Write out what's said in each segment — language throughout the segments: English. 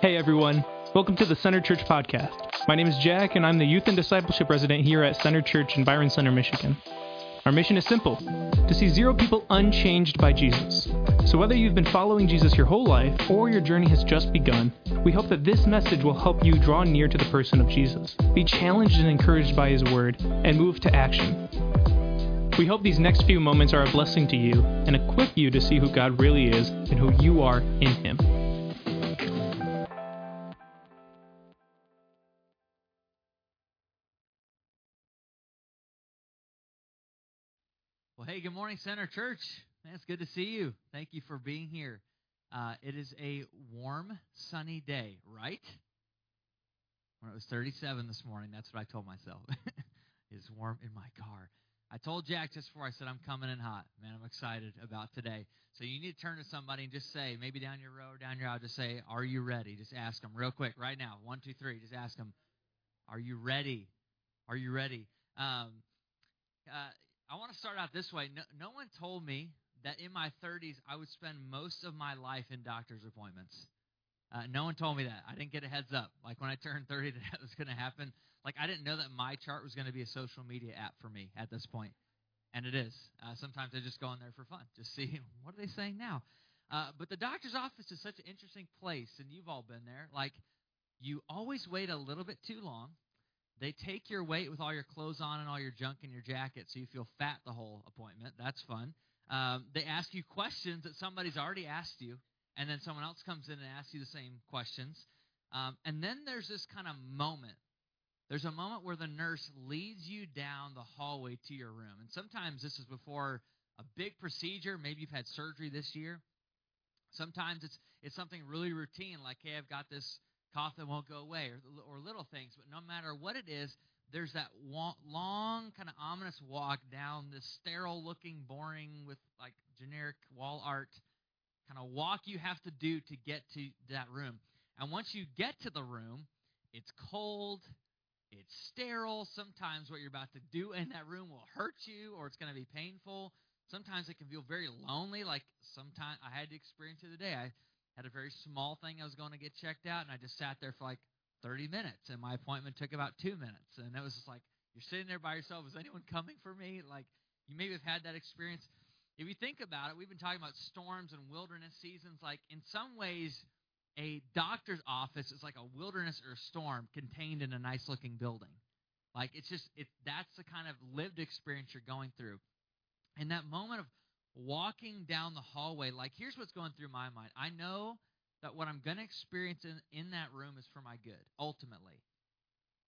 Hey everyone, welcome to the Center Church podcast. My name is Jack, and I'm the Youth and Discipleship Resident here at Center Church in Byron Center, Michigan. Our mission is simple to see zero people unchanged by Jesus. So, whether you've been following Jesus your whole life or your journey has just begun, we hope that this message will help you draw near to the person of Jesus, be challenged and encouraged by his word, and move to action. We hope these next few moments are a blessing to you and equip you to see who God really is and who you are in him. Hey, good morning, Center Church. Man, it's good to see you. Thank you for being here. Uh, it is a warm, sunny day, right? When it was 37 this morning, that's what I told myself. it's warm in my car. I told Jack just before I said I'm coming in hot. Man, I'm excited about today. So you need to turn to somebody and just say, maybe down your row, down your aisle, just say, Are you ready? Just ask them real quick, right now. One, two, three. Just ask them, Are you ready? Are you ready? Um, uh, I want to start out this way. No, no one told me that in my 30s I would spend most of my life in doctor's appointments. Uh, no one told me that. I didn't get a heads up. Like when I turned 30, that was going to happen. Like I didn't know that my chart was going to be a social media app for me at this point, and it is. Uh, sometimes I just go in there for fun, just see what are they saying now. Uh, but the doctor's office is such an interesting place, and you've all been there. Like you always wait a little bit too long they take your weight with all your clothes on and all your junk in your jacket so you feel fat the whole appointment. That's fun. Um, they ask you questions that somebody's already asked you, and then someone else comes in and asks you the same questions. Um, and then there's this kind of moment. There's a moment where the nurse leads you down the hallway to your room. And sometimes this is before a big procedure. Maybe you've had surgery this year. Sometimes it's it's something really routine, like, hey, I've got this cough that won't go away, or, or little things. But no matter what it is, there's that long, kind of ominous walk down this sterile looking, boring, with like generic wall art kind of walk you have to do to get to that room. And once you get to the room, it's cold, it's sterile. Sometimes what you're about to do in that room will hurt you or it's going to be painful. Sometimes it can feel very lonely, like sometimes I had to experience it today. I had a very small thing I was going to get checked out, and I just sat there for like 30 minutes, and my appointment took about two minutes. And it was just like, you're sitting there by yourself. Is anyone coming for me? Like, you maybe have had that experience. If you think about it, we've been talking about storms and wilderness seasons. Like, in some ways, a doctor's office is like a wilderness or a storm contained in a nice looking building. Like, it's just, it, that's the kind of lived experience you're going through. In that moment of walking down the hallway, like here's what's going through my mind. I know that what I'm going to experience in, in that room is for my good, ultimately.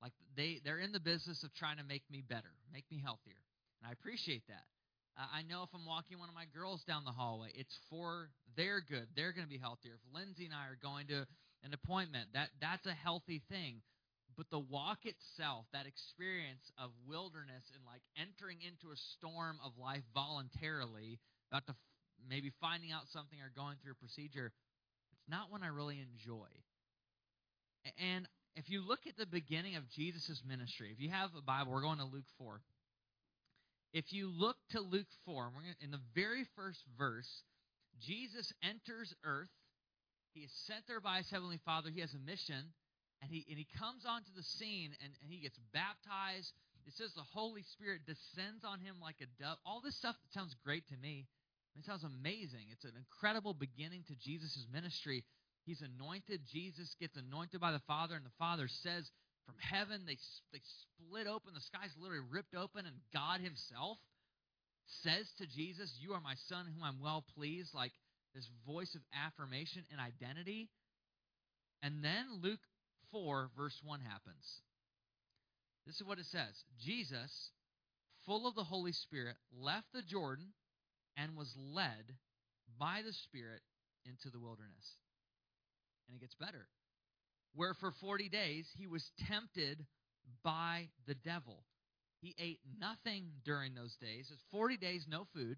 Like they, they're in the business of trying to make me better, make me healthier. And I appreciate that. Uh, I know if I'm walking one of my girls down the hallway, it's for their good. They're going to be healthier. If Lindsay and I are going to an appointment, that, that's a healthy thing. But the walk itself, that experience of wilderness and like entering into a storm of life voluntarily, about to maybe finding out something or going through a procedure, it's not one I really enjoy. And if you look at the beginning of Jesus' ministry, if you have a Bible, we're going to Luke 4. If you look to Luke 4, in the very first verse, Jesus enters earth. He is sent there by his heavenly Father. He has a mission, and he, and he comes onto the scene and, and he gets baptized. It says the Holy Spirit descends on him like a dove. All this stuff sounds great to me. It sounds amazing. It's an incredible beginning to Jesus' ministry. He's anointed. Jesus gets anointed by the Father, and the Father says from heaven, they, they split open. The sky's literally ripped open, and God Himself says to Jesus, You are my Son, whom I'm well pleased, like this voice of affirmation and identity. And then Luke 4, verse 1 happens. This is what it says Jesus, full of the Holy Spirit, left the Jordan and was led by the Spirit into the wilderness. And it gets better. Where for 40 days he was tempted by the devil. He ate nothing during those days. It's 40 days, no food.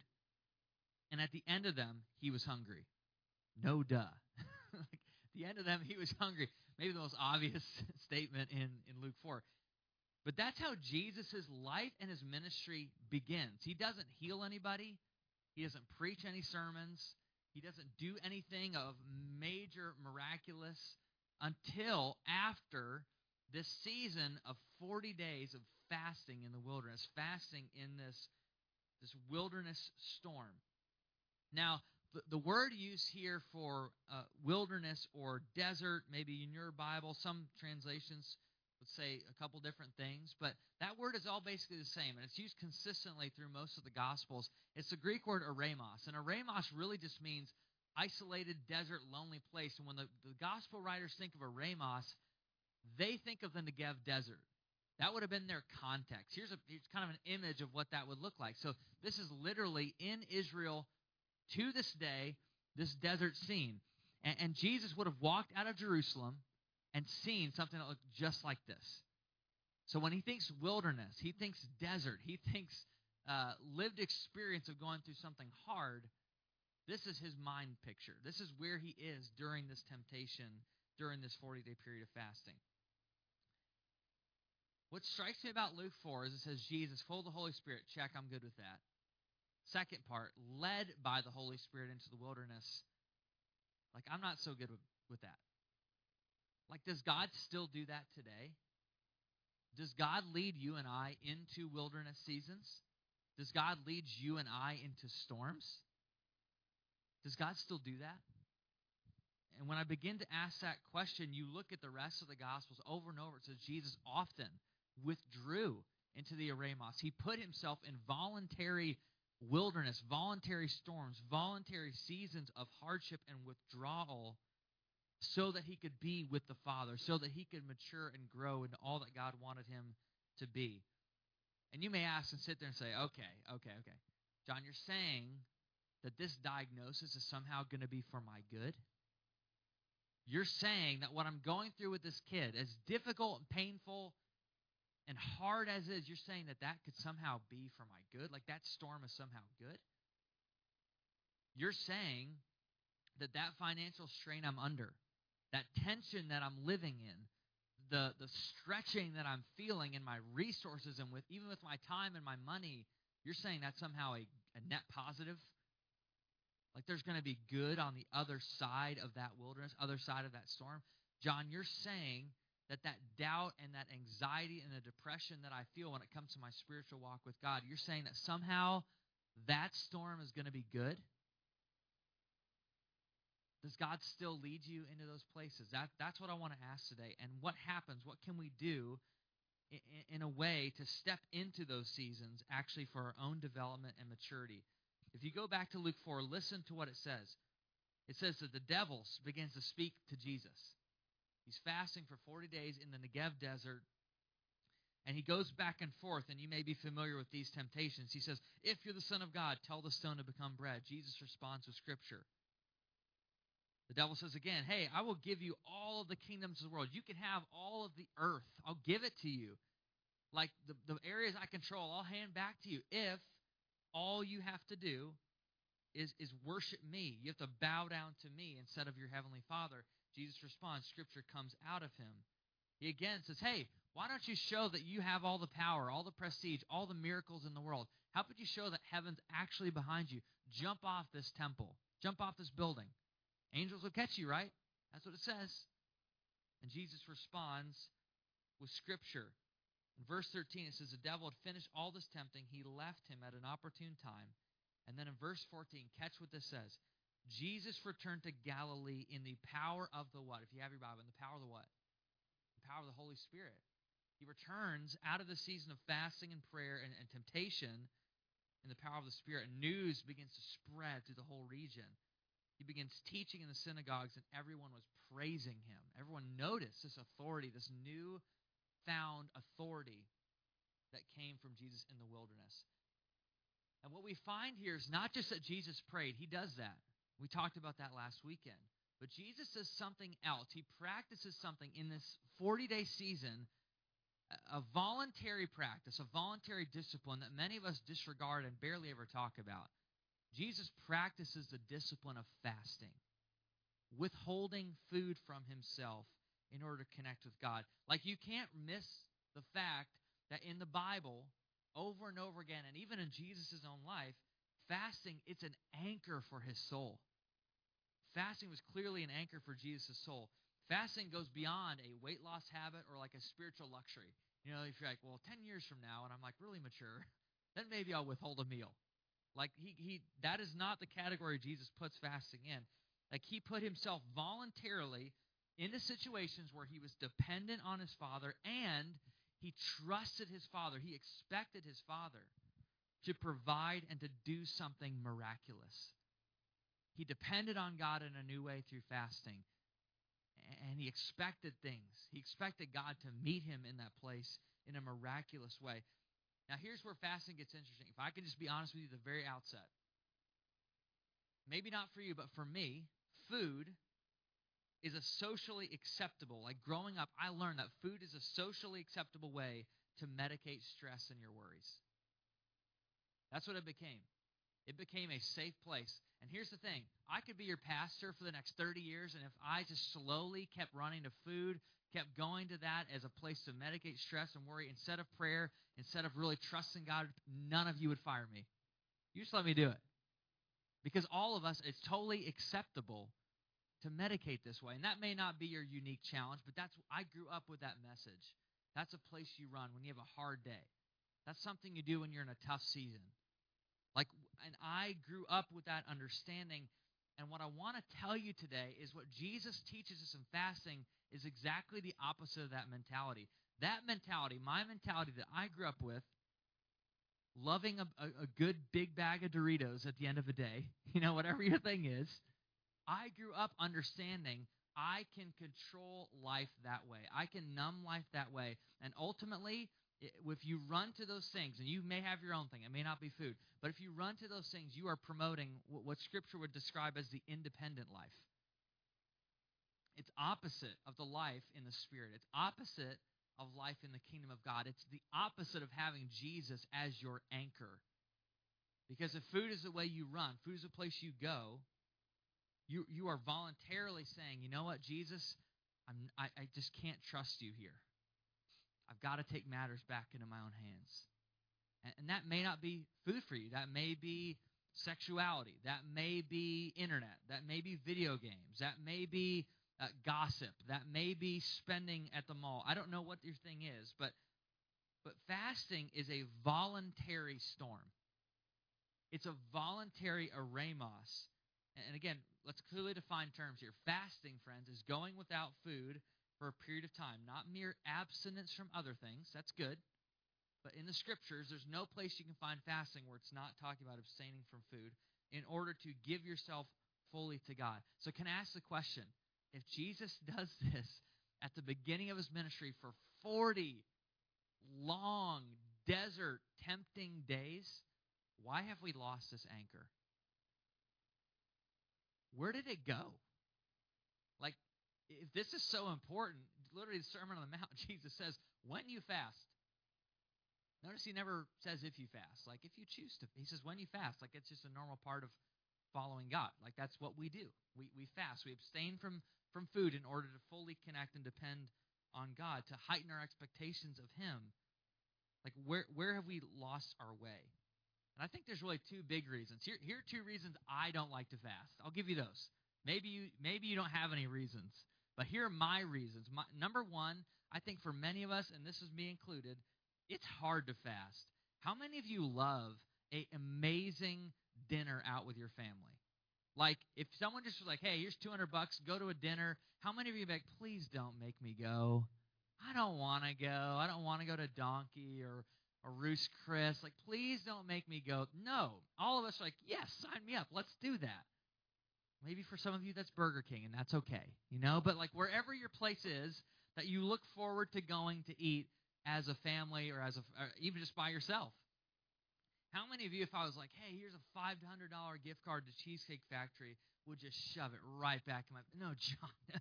And at the end of them, he was hungry. No duh. at the end of them, he was hungry. Maybe the most obvious statement in, in Luke 4. But that's how Jesus' life and his ministry begins. He doesn't heal anybody, he doesn't preach any sermons. He doesn't do anything of major miraculous until after this season of 40 days of fasting in the wilderness, fasting in this, this wilderness storm. Now, the, the word used here for uh, wilderness or desert, maybe in your Bible, some translations would say a couple different things, but that word is all basically the same, and it's used consistently through most of the Gospels. It's the Greek word eremos, and eremos really just means isolated, desert, lonely place. And when the, the Gospel writers think of eremos, they think of the Negev desert. That would have been their context. Here's, a, here's kind of an image of what that would look like. So this is literally in Israel to this day, this desert scene. And, and Jesus would have walked out of Jerusalem and seen something that looked just like this. So when he thinks wilderness, he thinks desert, he thinks uh, lived experience of going through something hard, this is his mind picture. This is where he is during this temptation, during this 40 day period of fasting. What strikes me about Luke 4 is it says Jesus, full of the Holy Spirit. Check, I'm good with that. Second part, led by the Holy Spirit into the wilderness. Like, I'm not so good with, with that. Like, does God still do that today? Does God lead you and I into wilderness seasons? Does God lead you and I into storms? Does God still do that? And when I begin to ask that question, you look at the rest of the Gospels over and over. It says Jesus often withdrew into the eremos. He put himself in voluntary wilderness, voluntary storms, voluntary seasons of hardship and withdrawal so that he could be with the Father, so that he could mature and grow into all that God wanted him to be. And you may ask and sit there and say, okay, okay, okay. John, you're saying that this diagnosis is somehow going to be for my good? You're saying that what I'm going through with this kid, as difficult and painful and hard as is, you're saying that that could somehow be for my good? Like that storm is somehow good? You're saying that that financial strain I'm under, that tension that I'm living in, the, the stretching that I'm feeling in my resources and with even with my time and my money, you're saying that's somehow a, a net positive? Like there's going to be good on the other side of that wilderness, other side of that storm? John, you're saying that that doubt and that anxiety and the depression that I feel when it comes to my spiritual walk with God, you're saying that somehow that storm is going to be good? Does God still lead you into those places? That, that's what I want to ask today. And what happens? What can we do in, in a way to step into those seasons actually for our own development and maturity? If you go back to Luke 4, listen to what it says. It says that the devil begins to speak to Jesus. He's fasting for 40 days in the Negev desert. And he goes back and forth, and you may be familiar with these temptations. He says, If you're the Son of God, tell the stone to become bread. Jesus responds with Scripture. The devil says again, Hey, I will give you all of the kingdoms of the world. You can have all of the earth. I'll give it to you. Like the, the areas I control, I'll hand back to you if all you have to do is, is worship me. You have to bow down to me instead of your heavenly Father. Jesus responds, Scripture comes out of him. He again says, Hey, why don't you show that you have all the power, all the prestige, all the miracles in the world? How could you show that heaven's actually behind you? Jump off this temple, jump off this building. Angels will catch you, right? That's what it says. And Jesus responds with Scripture. In verse 13, it says, The devil had finished all this tempting. He left him at an opportune time. And then in verse 14, catch what this says. Jesus returned to Galilee in the power of the what? If you have your Bible, in the power of the what? The power of the Holy Spirit. He returns out of the season of fasting and prayer and, and temptation in the power of the Spirit. And news begins to spread through the whole region. He begins teaching in the synagogues, and everyone was praising him. Everyone noticed this authority, this new found authority that came from Jesus in the wilderness. And what we find here is not just that Jesus prayed, he does that. We talked about that last weekend. But Jesus does something else. He practices something in this 40 day season, a voluntary practice, a voluntary discipline that many of us disregard and barely ever talk about. Jesus practices the discipline of fasting, withholding food from himself in order to connect with God. Like you can't miss the fact that in the Bible, over and over again, and even in Jesus' own life, fasting, it's an anchor for his soul. Fasting was clearly an anchor for Jesus' soul. Fasting goes beyond a weight loss habit or like a spiritual luxury. You know, if you're like, well, 10 years from now, and I'm like really mature, then maybe I'll withhold a meal. Like he, he that is not the category Jesus puts fasting in. Like he put himself voluntarily into situations where he was dependent on his father and he trusted his father. He expected his father to provide and to do something miraculous. He depended on God in a new way through fasting. And he expected things. He expected God to meet him in that place in a miraculous way. Now, here's where fasting gets interesting. If I can just be honest with you at the very outset, maybe not for you, but for me, food is a socially acceptable. Like growing up, I learned that food is a socially acceptable way to medicate stress and your worries. That's what it became. It became a safe place. And here's the thing I could be your pastor for the next 30 years, and if I just slowly kept running to food, kept going to that as a place to medicate stress and worry instead of prayer, instead of really trusting God, none of you would fire me. You just let me do it. Because all of us, it's totally acceptable to medicate this way. And that may not be your unique challenge, but that's I grew up with that message. That's a place you run when you have a hard day. That's something you do when you're in a tough season. Like and I grew up with that understanding. And what I want to tell you today is what Jesus teaches us in fasting is exactly the opposite of that mentality. That mentality, my mentality that I grew up with, loving a, a, a good big bag of Doritos at the end of the day, you know, whatever your thing is, I grew up understanding I can control life that way. I can numb life that way. And ultimately, if you run to those things, and you may have your own thing, it may not be food, but if you run to those things, you are promoting what Scripture would describe as the independent life. It's opposite of the life in the Spirit. It's opposite of life in the kingdom of God. It's the opposite of having Jesus as your anchor. Because if food is the way you run, food is the place you go, you, you are voluntarily saying, you know what, Jesus, I'm, I, I just can't trust you here. I've got to take matters back into my own hands. And, and that may not be food for you. That may be sexuality. That may be internet. That may be video games. That may be uh, gossip. That may be spending at the mall. I don't know what your thing is, but but fasting is a voluntary storm. It's a voluntary eremos. And again, let's clearly define terms here. Fasting, friends, is going without food for a period of time, not mere abstinence from other things. That's good. But in the scriptures, there's no place you can find fasting where it's not talking about abstaining from food in order to give yourself fully to God. So, can I ask the question if Jesus does this at the beginning of his ministry for 40 long, desert, tempting days, why have we lost this anchor? Where did it go? If this is so important, literally the Sermon on the Mount, Jesus says, when you fast. Notice he never says if you fast. Like if you choose to. He says when you fast. Like it's just a normal part of following God. Like that's what we do. We, we fast. We abstain from, from food in order to fully connect and depend on God, to heighten our expectations of Him. Like where, where have we lost our way? And I think there's really two big reasons. Here, here are two reasons I don't like to fast. I'll give you those. Maybe you, maybe you don't have any reasons. But here are my reasons. My, number one, I think for many of us, and this is me included, it's hard to fast. How many of you love a amazing dinner out with your family? Like if someone just was like, "Hey, here's 200 bucks, go to a dinner." How many of you like, "Please don't make me go. I don't want to go. I don't want to go to Donkey or or Ruth's Chris. Like, please don't make me go." No, all of us are like, "Yes, sign me up. Let's do that." Maybe for some of you that's Burger King, and that's okay, you know. But like wherever your place is that you look forward to going to eat as a family or as a or even just by yourself. How many of you, if I was like, hey, here's a five hundred dollar gift card to Cheesecake Factory, would just shove it right back in my no, John,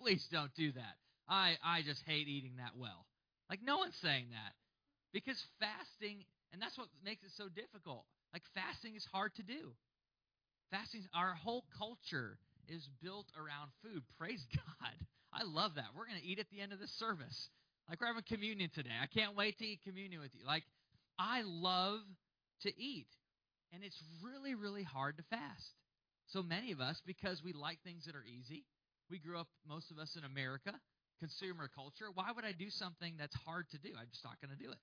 please don't do that. I I just hate eating that well. Like no one's saying that because fasting, and that's what makes it so difficult. Like fasting is hard to do. Fasting, our whole culture is built around food. Praise God. I love that. We're going to eat at the end of this service. Like we're having communion today. I can't wait to eat communion with you. Like, I love to eat. And it's really, really hard to fast. So many of us, because we like things that are easy, We grew up, most of us in America, consumer culture. Why would I do something that's hard to do? I'm just not going to do it.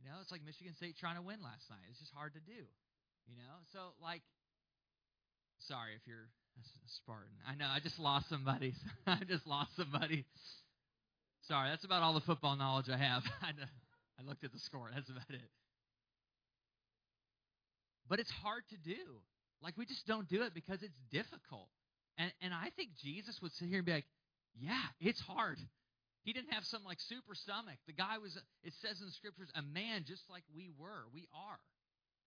You know, it's like Michigan State trying to win last night. It's just hard to do. You know, so like, sorry if you're a Spartan. I know I just lost somebody. I just lost somebody. Sorry, that's about all the football knowledge I have. I, know, I looked at the score. That's about it. But it's hard to do. Like we just don't do it because it's difficult. And and I think Jesus would sit here and be like, "Yeah, it's hard." He didn't have some like super stomach. The guy was it says in the scriptures a man just like we were. We are.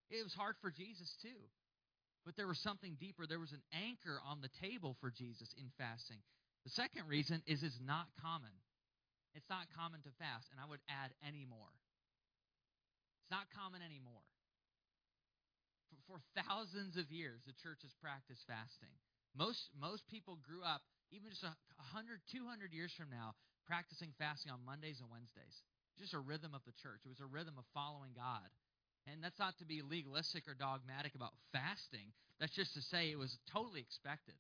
It was hard for Jesus too. But there was something deeper. There was an anchor on the table for Jesus in fasting. The second reason is it's not common. It's not common to fast, and I would add anymore. It's not common anymore. For, for thousands of years, the church has practiced fasting. Most, most people grew up, even just a 100, 200 years from now, practicing fasting on Mondays and Wednesdays. Just a rhythm of the church. It was a rhythm of following God. And that's not to be legalistic or dogmatic about fasting. That's just to say it was totally expected.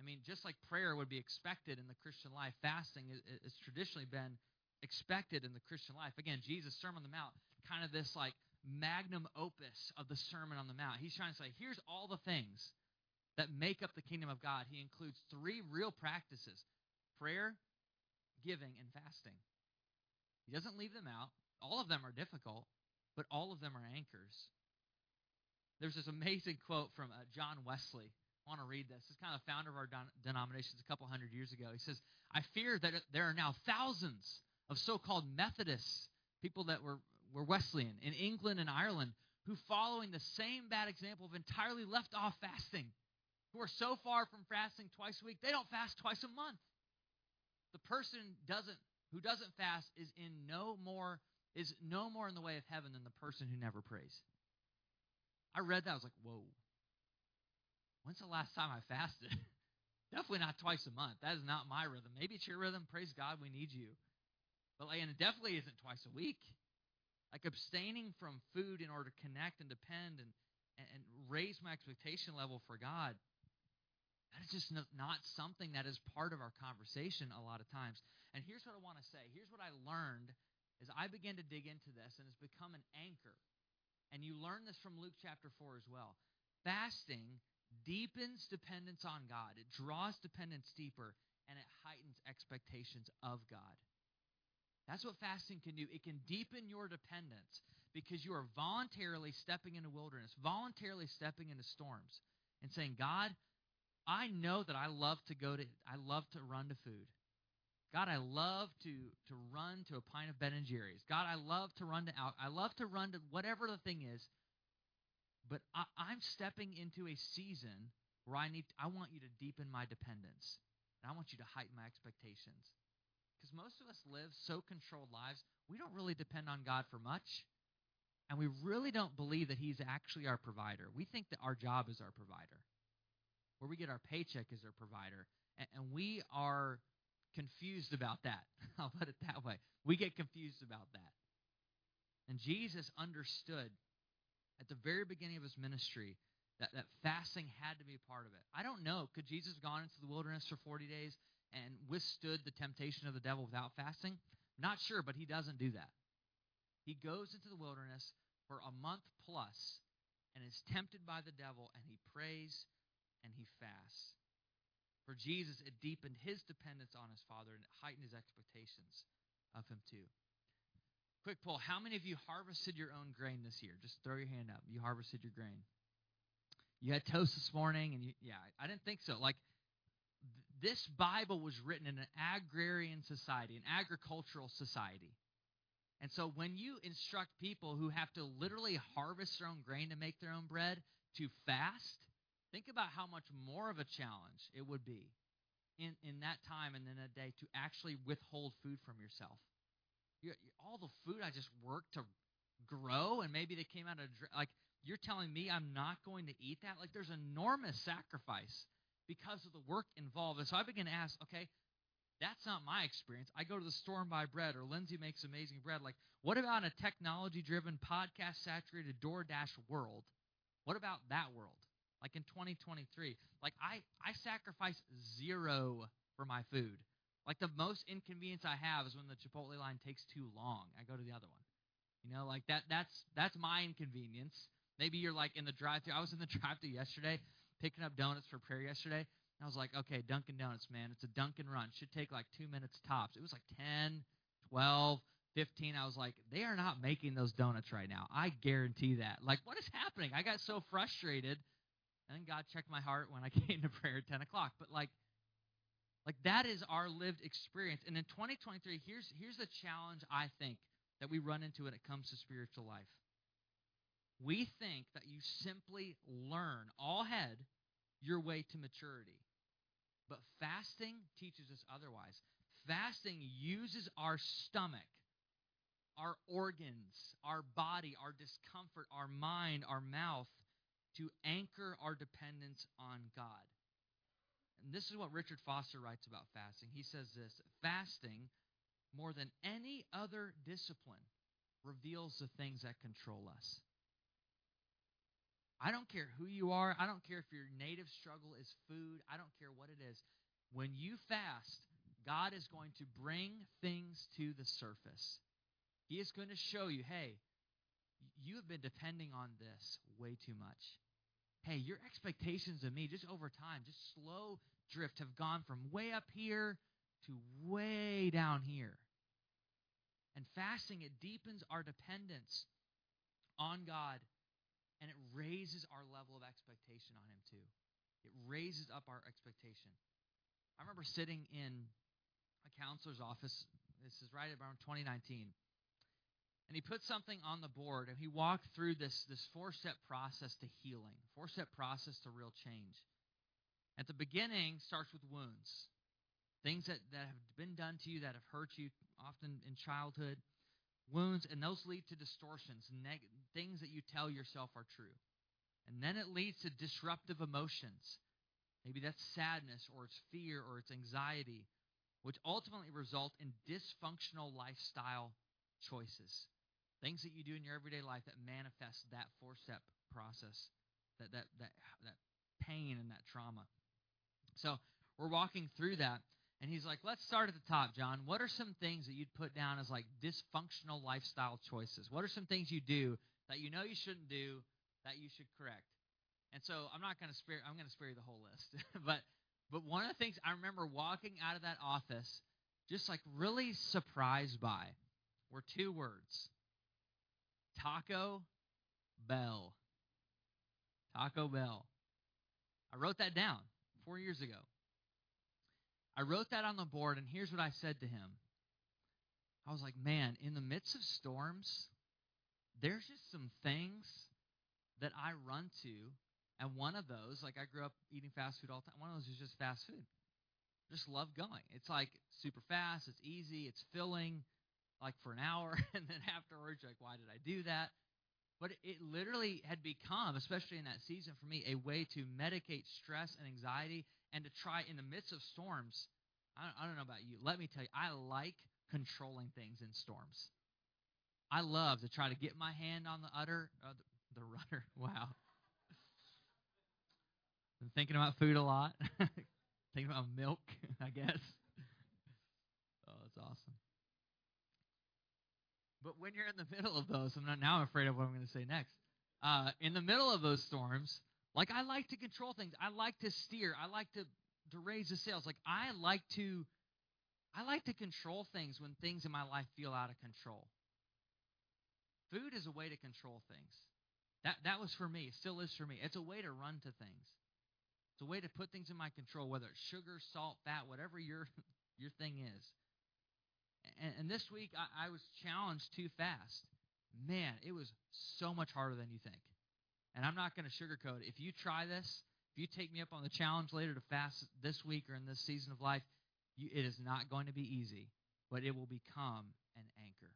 I mean, just like prayer would be expected in the Christian life, fasting has traditionally been expected in the Christian life. Again, Jesus' Sermon on the Mount, kind of this like magnum opus of the Sermon on the Mount. He's trying to say, here's all the things that make up the kingdom of God. He includes three real practices prayer, giving, and fasting. He doesn't leave them out. All of them are difficult, but all of them are anchors. There's this amazing quote from uh, John Wesley. I want to read this. He's kind of founder of our don- denominations a couple hundred years ago. He says, I fear that there are now thousands of so called Methodists, people that were, were Wesleyan in England and Ireland, who, following the same bad example, have entirely left off fasting, who are so far from fasting twice a week, they don't fast twice a month. The person doesn't who doesn't fast is in no more is no more in the way of heaven than the person who never prays. I read that, I was like, whoa. When's the last time I fasted? definitely not twice a month. That is not my rhythm. Maybe it's your rhythm. Praise God, we need you. But like, and it definitely isn't twice a week. Like abstaining from food in order to connect and depend and, and raise my expectation level for God. That is just not something that is part of our conversation a lot of times. And here's what I want to say. Here's what I learned as I began to dig into this, and it's become an anchor. And you learn this from Luke chapter 4 as well. Fasting deepens dependence on God, it draws dependence deeper, and it heightens expectations of God. That's what fasting can do. It can deepen your dependence because you are voluntarily stepping into wilderness, voluntarily stepping into storms, and saying, God, I know that I love to go to I love to run to food. God, I love to to run to a pint of Ben and Jerry's. God, I love to run to out. I love to run to whatever the thing is. But I, I'm stepping into a season where I need. I want you to deepen my dependence, and I want you to heighten my expectations. Because most of us live so controlled lives, we don't really depend on God for much, and we really don't believe that He's actually our provider. We think that our job is our provider where we get our paycheck is our provider. And, and we are confused about that. I'll put it that way. We get confused about that. And Jesus understood at the very beginning of his ministry that, that fasting had to be a part of it. I don't know. Could Jesus have gone into the wilderness for 40 days and withstood the temptation of the devil without fasting? Not sure, but he doesn't do that. He goes into the wilderness for a month plus and is tempted by the devil, and he prays and he fasts. For Jesus, it deepened his dependence on his Father and heightened his expectations of him too. Quick poll How many of you harvested your own grain this year? Just throw your hand up. You harvested your grain. You had toast this morning, and you, yeah, I didn't think so. Like, th- this Bible was written in an agrarian society, an agricultural society. And so when you instruct people who have to literally harvest their own grain to make their own bread to fast, Think about how much more of a challenge it would be in, in that time and in a day to actually withhold food from yourself. You, all the food I just worked to grow, and maybe they came out of like you're telling me I'm not going to eat that. Like there's enormous sacrifice because of the work involved. And so I begin to ask, okay, that's not my experience. I go to the store and buy bread, or Lindsay makes amazing bread. Like, what about a technology driven, podcast saturated DoorDash world? What about that world? Like in 2023, like I I sacrifice zero for my food. Like the most inconvenience I have is when the Chipotle line takes too long. I go to the other one. You know, like that that's that's my inconvenience. Maybe you're like in the drive-thru. I was in the drive-thru yesterday picking up donuts for prayer yesterday. I was like, okay, Dunkin' Donuts, man. It's a Dunkin' run. Should take like two minutes tops. It was like 10, 12, 15. I was like, they are not making those donuts right now. I guarantee that. Like, what is happening? I got so frustrated. And God checked my heart when I came to prayer at 10 o'clock. But like, like that is our lived experience. And in 2023, here's here's the challenge I think that we run into when it comes to spiritual life. We think that you simply learn all head your way to maturity. But fasting teaches us otherwise. Fasting uses our stomach, our organs, our body, our discomfort, our mind, our mouth to anchor our dependence on God. And this is what Richard Foster writes about fasting. He says this fasting, more than any other discipline, reveals the things that control us. I don't care who you are. I don't care if your native struggle is food. I don't care what it is. When you fast, God is going to bring things to the surface. He is going to show you, hey, you have been depending on this way too much. Hey, your expectations of me just over time, just slow drift, have gone from way up here to way down here. And fasting, it deepens our dependence on God and it raises our level of expectation on Him, too. It raises up our expectation. I remember sitting in a counselor's office, this is right around 2019, and he put something on the board and he walked through this, this four step process to healing, four step process to real change. At the beginning starts with wounds. Things that, that have been done to you that have hurt you, often in childhood wounds, and those lead to distortions, neg- things that you tell yourself are true. And then it leads to disruptive emotions. Maybe that's sadness, or it's fear, or it's anxiety, which ultimately result in dysfunctional lifestyle choices. Things that you do in your everyday life that manifest that four step process, that, that, that, that pain and that trauma. So we're walking through that. And he's like, let's start at the top, John. What are some things that you'd put down as like dysfunctional lifestyle choices? What are some things you do that you know you shouldn't do that you should correct? And so I'm not going to spare I'm going to spare you the whole list. but but one of the things I remember walking out of that office just like really surprised by were two words. Taco Bell. Taco Bell. I wrote that down 4 years ago. I wrote that on the board, and here's what I said to him. I was like, man, in the midst of storms, there's just some things that I run to. And one of those, like I grew up eating fast food all the time, one of those is just fast food. Just love going. It's like super fast, it's easy, it's filling, like for an hour, and then afterwards, like, why did I do that? But it literally had become, especially in that season for me, a way to medicate stress and anxiety and to try in the midst of storms. I don't, I don't know about you. Let me tell you, I like controlling things in storms. I love to try to get my hand on the udder, uh, the, the rudder. Wow. Been thinking about food a lot. thinking about milk, I guess. Oh, that's awesome. But when you're in the middle of those, I'm not, now I'm afraid of what I'm going to say next. Uh, in the middle of those storms, like I like to control things. I like to steer. I like to to raise the sails. Like I like to I like to control things when things in my life feel out of control. Food is a way to control things. That that was for me. It still is for me. It's a way to run to things. It's a way to put things in my control, whether it's sugar, salt, fat, whatever your your thing is. And, and this week I, I was challenged to fast. Man, it was so much harder than you think. And I'm not going to sugarcoat. If you try this, if you take me up on the challenge later to fast this week or in this season of life, you, it is not going to be easy, but it will become an anchor.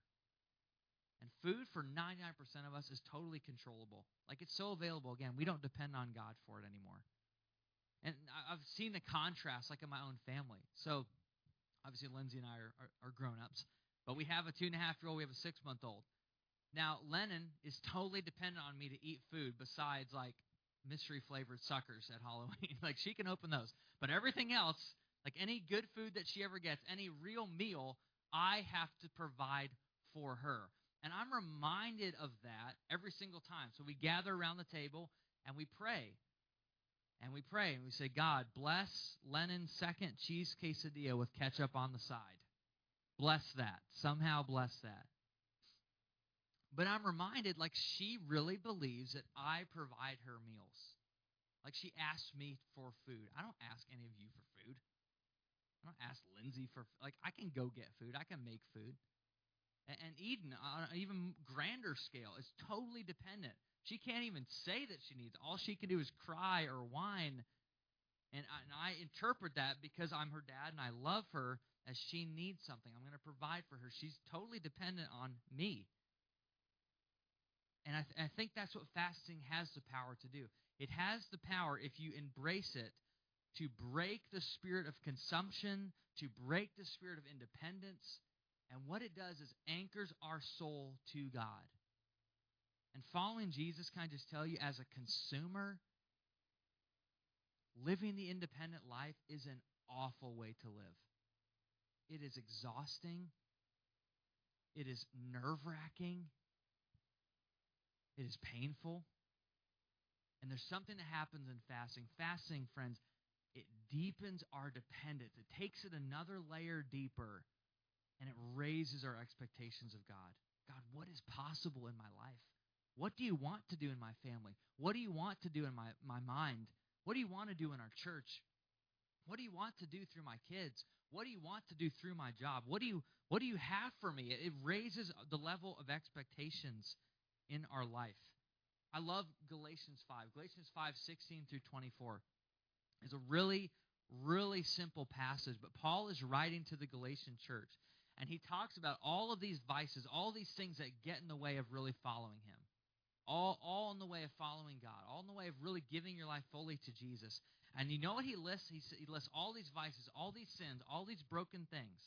And food for 99% of us is totally controllable. Like it's so available. Again, we don't depend on God for it anymore. And I've seen the contrast, like in my own family. So, obviously, Lindsay and I are, are, are grown ups, but we have a two and a half year old, we have a six month old. Now, Lennon is totally dependent on me to eat food besides like mystery flavored suckers at Halloween. like she can open those. But everything else, like any good food that she ever gets, any real meal, I have to provide for her. And I'm reminded of that every single time. So we gather around the table and we pray. And we pray and we say, God, bless Lennon's second cheese quesadilla with ketchup on the side. Bless that. Somehow bless that. But I'm reminded, like, she really believes that I provide her meals. Like, she asks me for food. I don't ask any of you for food. I don't ask Lindsay for, like, I can go get food, I can make food. And, Eden, on an even grander scale, is totally dependent. She can't even say that she needs. All she can do is cry or whine. And I, and I interpret that because I'm her dad and I love her as she needs something. I'm going to provide for her. She's totally dependent on me. And I, th- I think that's what fasting has the power to do. It has the power, if you embrace it, to break the spirit of consumption, to break the spirit of independence. And what it does is anchors our soul to God. And following Jesus, can I just tell you, as a consumer, living the independent life is an awful way to live. It is exhausting. It is nerve wracking. It is painful. And there's something that happens in fasting. Fasting, friends, it deepens our dependence. It takes it another layer deeper and it raises our expectations of God. God, what is possible in my life? What do you want to do in my family? What do you want to do in my, my mind? What do you want to do in our church? What do you want to do through my kids? What do you want to do through my job? What do you what do you have for me? It raises the level of expectations in our life. I love Galatians 5. Galatians 5, 16 through 24 is a really, really simple passage, but Paul is writing to the Galatian church, and he talks about all of these vices, all these things that get in the way of really following him. All, all in the way of following God, all in the way of really giving your life fully to Jesus. And you know what he lists? He, he lists all these vices, all these sins, all these broken things.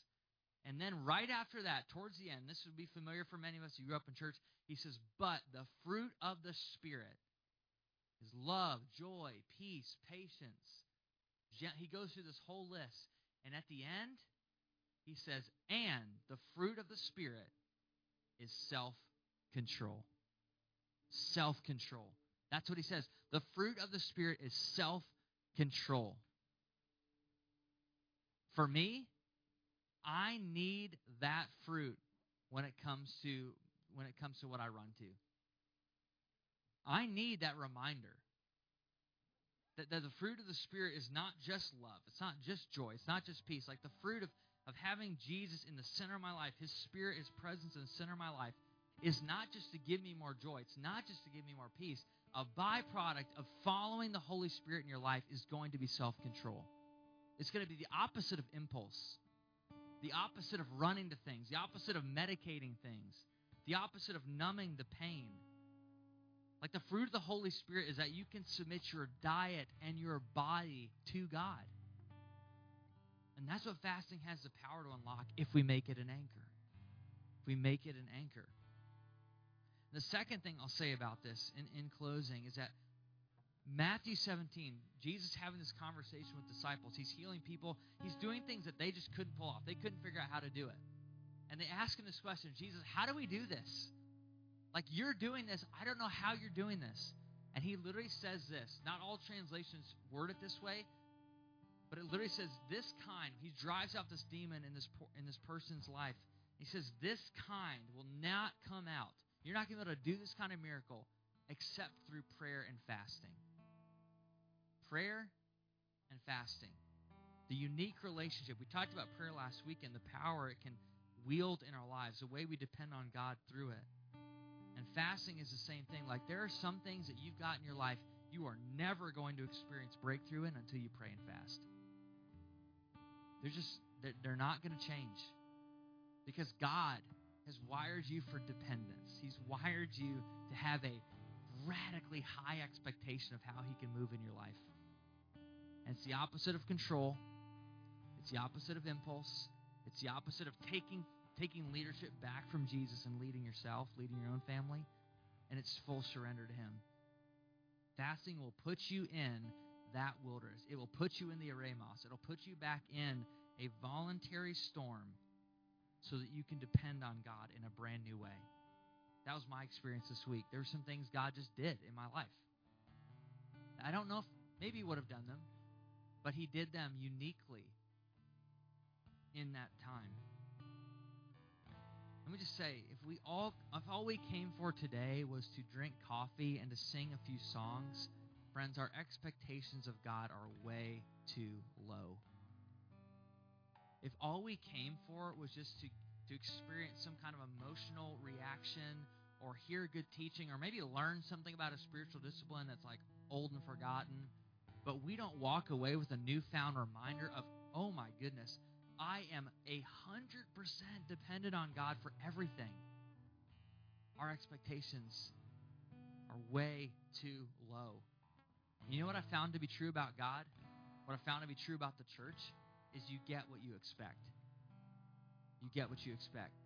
And then right after that, towards the end, this would be familiar for many of us who grew up in church, he says, But the fruit of the Spirit is love, joy, peace, patience. He goes through this whole list. And at the end, he says, And the fruit of the Spirit is self control. Self control. That's what he says. The fruit of the Spirit is self control. For me, I need that fruit when it comes to when it comes to what I run to. I need that reminder that, that the fruit of the Spirit is not just love, it's not just joy, it's not just peace. Like the fruit of, of having Jesus in the center of my life, His Spirit, His presence in the center of my life, is not just to give me more joy, it's not just to give me more peace. A byproduct of following the Holy Spirit in your life is going to be self control. It's going to be the opposite of impulse the opposite of running to things, the opposite of medicating things, the opposite of numbing the pain. Like the fruit of the Holy Spirit is that you can submit your diet and your body to God. And that's what fasting has the power to unlock if we make it an anchor. If we make it an anchor. The second thing I'll say about this in, in closing is that Matthew 17, Jesus having this conversation with disciples. He's healing people. He's doing things that they just couldn't pull off. They couldn't figure out how to do it. And they ask him this question Jesus, how do we do this? Like, you're doing this. I don't know how you're doing this. And he literally says this. Not all translations word it this way, but it literally says, this kind. He drives out this demon in this, in this person's life. He says, this kind will not come out. You're not going to be able to do this kind of miracle except through prayer and fasting prayer and fasting. The unique relationship. We talked about prayer last week and the power it can wield in our lives, the way we depend on God through it. And fasting is the same thing. Like there are some things that you've got in your life you are never going to experience breakthrough in until you pray and fast. They're just they're not going to change. Because God has wired you for dependence. He's wired you to have a radically high expectation of how he can move in your life. And it's the opposite of control. It's the opposite of impulse. It's the opposite of taking taking leadership back from Jesus and leading yourself, leading your own family. And it's full surrender to Him. Fasting will put you in that wilderness. It will put you in the eremos. It'll put you back in a voluntary storm so that you can depend on God in a brand new way. That was my experience this week. There were some things God just did in my life. I don't know if maybe He would have done them, but He did them uniquely in that time. Let me just say, if we all if all we came for today was to drink coffee and to sing a few songs, friends, our expectations of God are way too low. If all we came for was just to, to experience some kind of emotional reaction or hear good teaching or maybe learn something about a spiritual discipline that's like old and forgotten, but we don't walk away with a newfound reminder of, oh my goodness, I am a hundred percent dependent on God for everything. Our expectations are way too low. You know what I found to be true about God? What I found to be true about the church is you get what you expect. You get what you expect.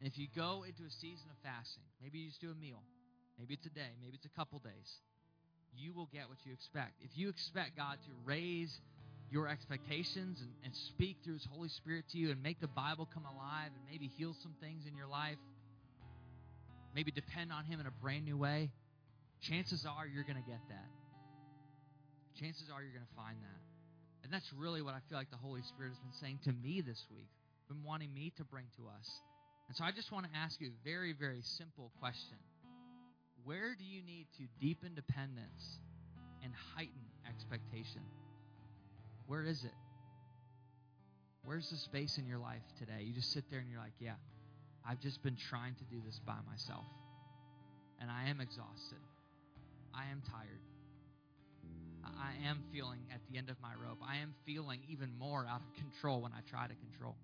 And if you go into a season of fasting, maybe you just do a meal, maybe it's a day, maybe it's a couple days, you will get what you expect. If you expect God to raise your expectations and, and speak through His Holy Spirit to you and make the Bible come alive and maybe heal some things in your life, maybe depend on Him in a brand new way, chances are you're going to get that. Chances are you're going to find that. And that's really what I feel like the Holy Spirit has been saying to me this week, been wanting me to bring to us. And so I just want to ask you a very, very simple question. Where do you need to deepen dependence and heighten expectation? Where is it? Where's the space in your life today? You just sit there and you're like, yeah, I've just been trying to do this by myself. And I am exhausted. I am tired. I am feeling at the end of my rope. I am feeling even more out of control when I try to control.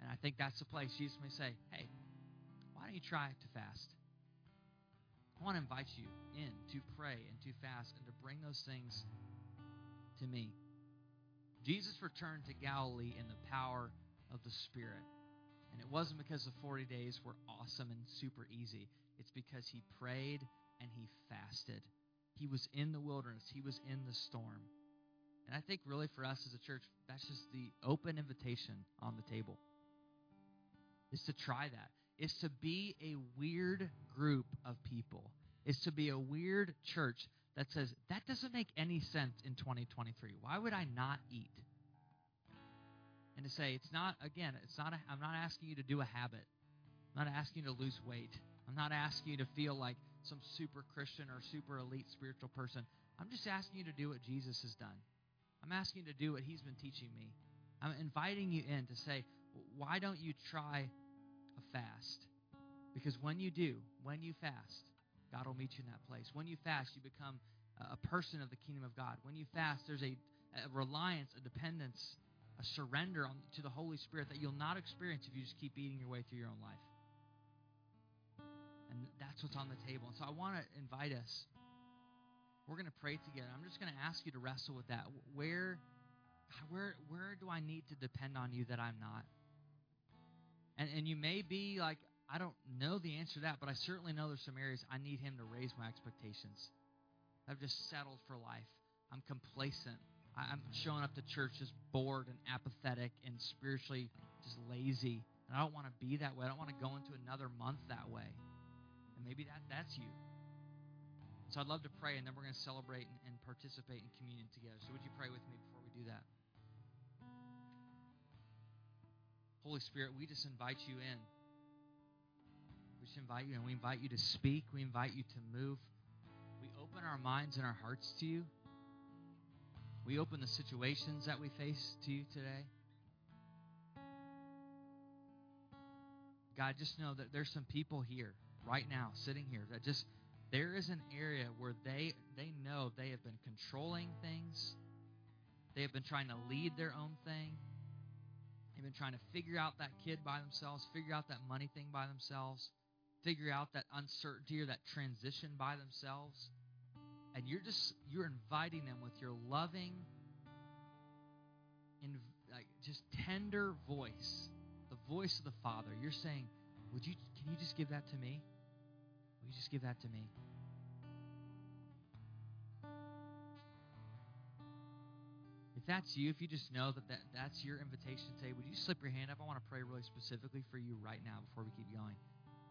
And I think that's the place Jesus may say, hey, why don't you try to fast? I want to invite you in to pray and to fast and to bring those things to me. Jesus returned to Galilee in the power of the Spirit. And it wasn't because the 40 days were awesome and super easy. It's because he prayed and he fasted. He was in the wilderness, he was in the storm. And I think really for us as a church, that's just the open invitation on the table. Is to try that. Is to be a weird group of people. Is to be a weird church that says, that doesn't make any sense in 2023. Why would I not eat? And to say, it's not, again, it's not, a, I'm not asking you to do a habit. I'm not asking you to lose weight. I'm not asking you to feel like some super Christian or super elite spiritual person. I'm just asking you to do what Jesus has done. I'm asking you to do what he's been teaching me. I'm inviting you in to say, why don't you try a fast? Because when you do, when you fast, God will meet you in that place. When you fast, you become a person of the kingdom of God. When you fast, there's a, a reliance, a dependence, a surrender on, to the Holy Spirit that you'll not experience if you just keep eating your way through your own life. And that's what's on the table. And so I want to invite us. We're going to pray together. I'm just going to ask you to wrestle with that. Where, where, where do I need to depend on you that I'm not? And, and you may be like, I don't know the answer to that, but I certainly know there's some areas I need Him to raise my expectations. I've just settled for life. I'm complacent. I'm showing up to church just bored and apathetic and spiritually just lazy. And I don't want to be that way. I don't want to go into another month that way. Maybe that, that's you. So I'd love to pray, and then we're going to celebrate and, and participate in communion together. So would you pray with me before we do that? Holy Spirit, we just invite you in. We just invite you, and we invite you to speak. We invite you to move. We open our minds and our hearts to you. We open the situations that we face to you today. God, just know that there's some people here right now, sitting here, that just there is an area where they they know they have been controlling things. They have been trying to lead their own thing. They've been trying to figure out that kid by themselves, figure out that money thing by themselves, figure out that uncertainty or that transition by themselves. And you're just you're inviting them with your loving in like just tender voice, the voice of the Father. You're saying, "Would you can you just give that to me?" Will you just give that to me? If that's you, if you just know that, that that's your invitation today, would you slip your hand up? I want to pray really specifically for you right now before we keep going.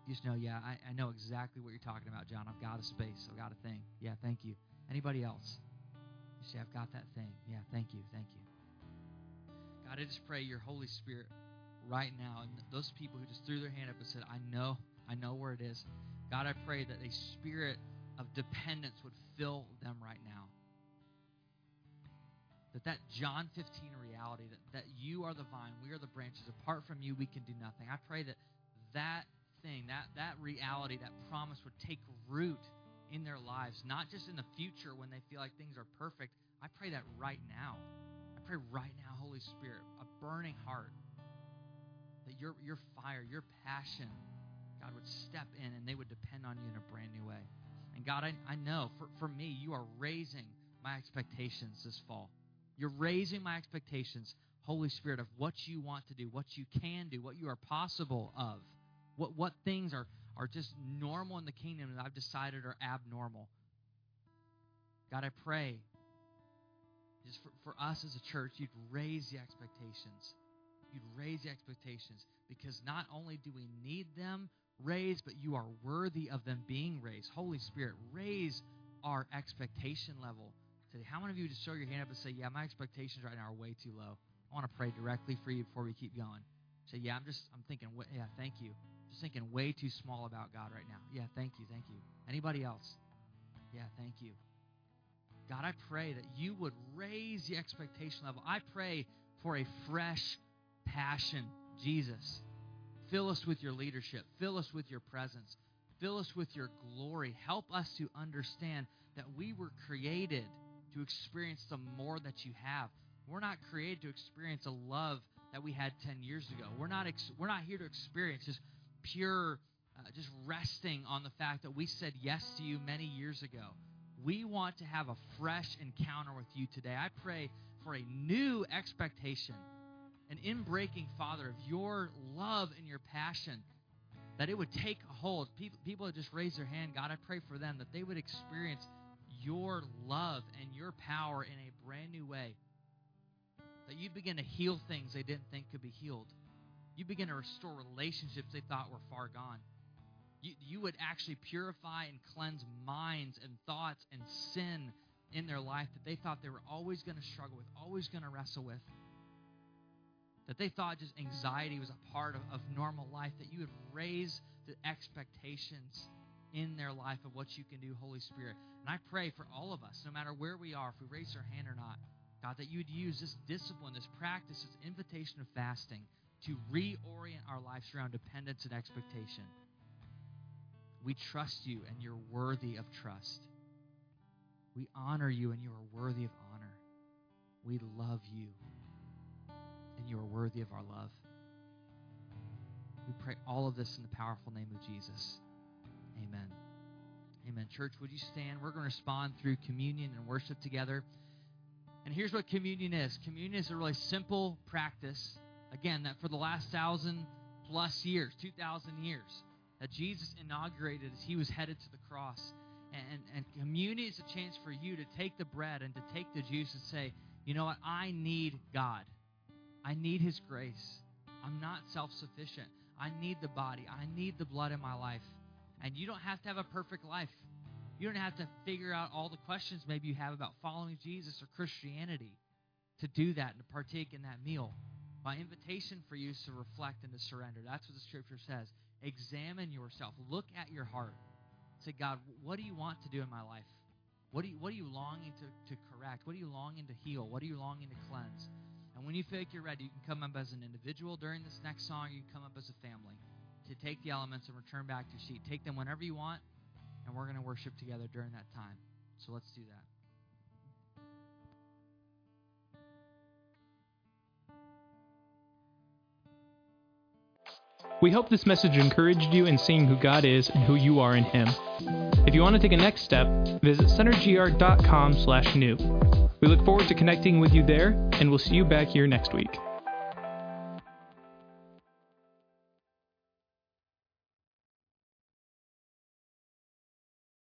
You just know, yeah, I, I know exactly what you're talking about, John. I've got a space. I've got a thing. Yeah, thank you. Anybody else? You say, I've got that thing. Yeah, thank you. Thank you. God, I just pray your Holy Spirit right now and those people who just threw their hand up and said, I know, I know where it is. God, I pray that a spirit of dependence would fill them right now. That that John 15 reality, that, that you are the vine, we are the branches. Apart from you, we can do nothing. I pray that that thing, that, that reality, that promise would take root in their lives, not just in the future when they feel like things are perfect. I pray that right now. I pray right now, Holy Spirit, a burning heart, that your, your fire, your passion, God would step in and they would depend on you in a brand new way. And God, I, I know for, for me, you are raising my expectations this fall. You're raising my expectations, Holy Spirit, of what you want to do, what you can do, what you are possible of, what, what things are, are just normal in the kingdom that I've decided are abnormal. God, I pray just for, for us as a church, you'd raise the expectations. You'd raise the expectations because not only do we need them raised, but you are worthy of them being raised. Holy Spirit, raise our expectation level today. How many of you just show your hand up and say, Yeah, my expectations right now are way too low? I want to pray directly for you before we keep going. Say, Yeah, I'm just, I'm thinking, yeah, thank you. Just thinking way too small about God right now. Yeah, thank you, thank you. Anybody else? Yeah, thank you. God, I pray that you would raise the expectation level. I pray for a fresh passion, Jesus. Fill us with your leadership. Fill us with your presence. Fill us with your glory. Help us to understand that we were created to experience the more that you have. We're not created to experience a love that we had 10 years ago. We're not ex- we're not here to experience just pure uh, just resting on the fact that we said yes to you many years ago. We want to have a fresh encounter with you today. I pray for a new expectation, an inbreaking, Father, of your love and your passion, that it would take hold. People, people that just raise their hand, God, I pray for them that they would experience your love and your power in a brand new way. That you begin to heal things they didn't think could be healed. You begin to restore relationships they thought were far gone. You, you would actually purify and cleanse minds and thoughts and sin in their life that they thought they were always going to struggle with, always going to wrestle with. That they thought just anxiety was a part of, of normal life, that you would raise the expectations in their life of what you can do, Holy Spirit. And I pray for all of us, no matter where we are, if we raise our hand or not, God, that you would use this discipline, this practice, this invitation of fasting to reorient our lives around dependence and expectation. We trust you and you're worthy of trust. We honor you and you are worthy of honor. We love you and you are worthy of our love. We pray all of this in the powerful name of Jesus. Amen. Amen. Church, would you stand? We're going to respond through communion and worship together. And here's what communion is communion is a really simple practice, again, that for the last thousand plus years, 2,000 years, that Jesus inaugurated as he was headed to the cross. And, and communion is a chance for you to take the bread and to take the juice and say, you know what? I need God. I need his grace. I'm not self sufficient. I need the body. I need the blood in my life. And you don't have to have a perfect life. You don't have to figure out all the questions maybe you have about following Jesus or Christianity to do that and to partake in that meal. My invitation for you is to reflect and to surrender. That's what the scripture says. Examine yourself. Look at your heart. Say, God, what do you want to do in my life? What, do you, what are you longing to, to correct? What are you longing to heal? What are you longing to cleanse? And when you feel like you're ready, you can come up as an individual during this next song, you can come up as a family to take the elements and return back to your seat. Take them whenever you want, and we're going to worship together during that time. So let's do that. We hope this message encouraged you in seeing who God is and who you are in Him. If you want to take a next step, visit centergr.com slash new. We look forward to connecting with you there, and we'll see you back here next week.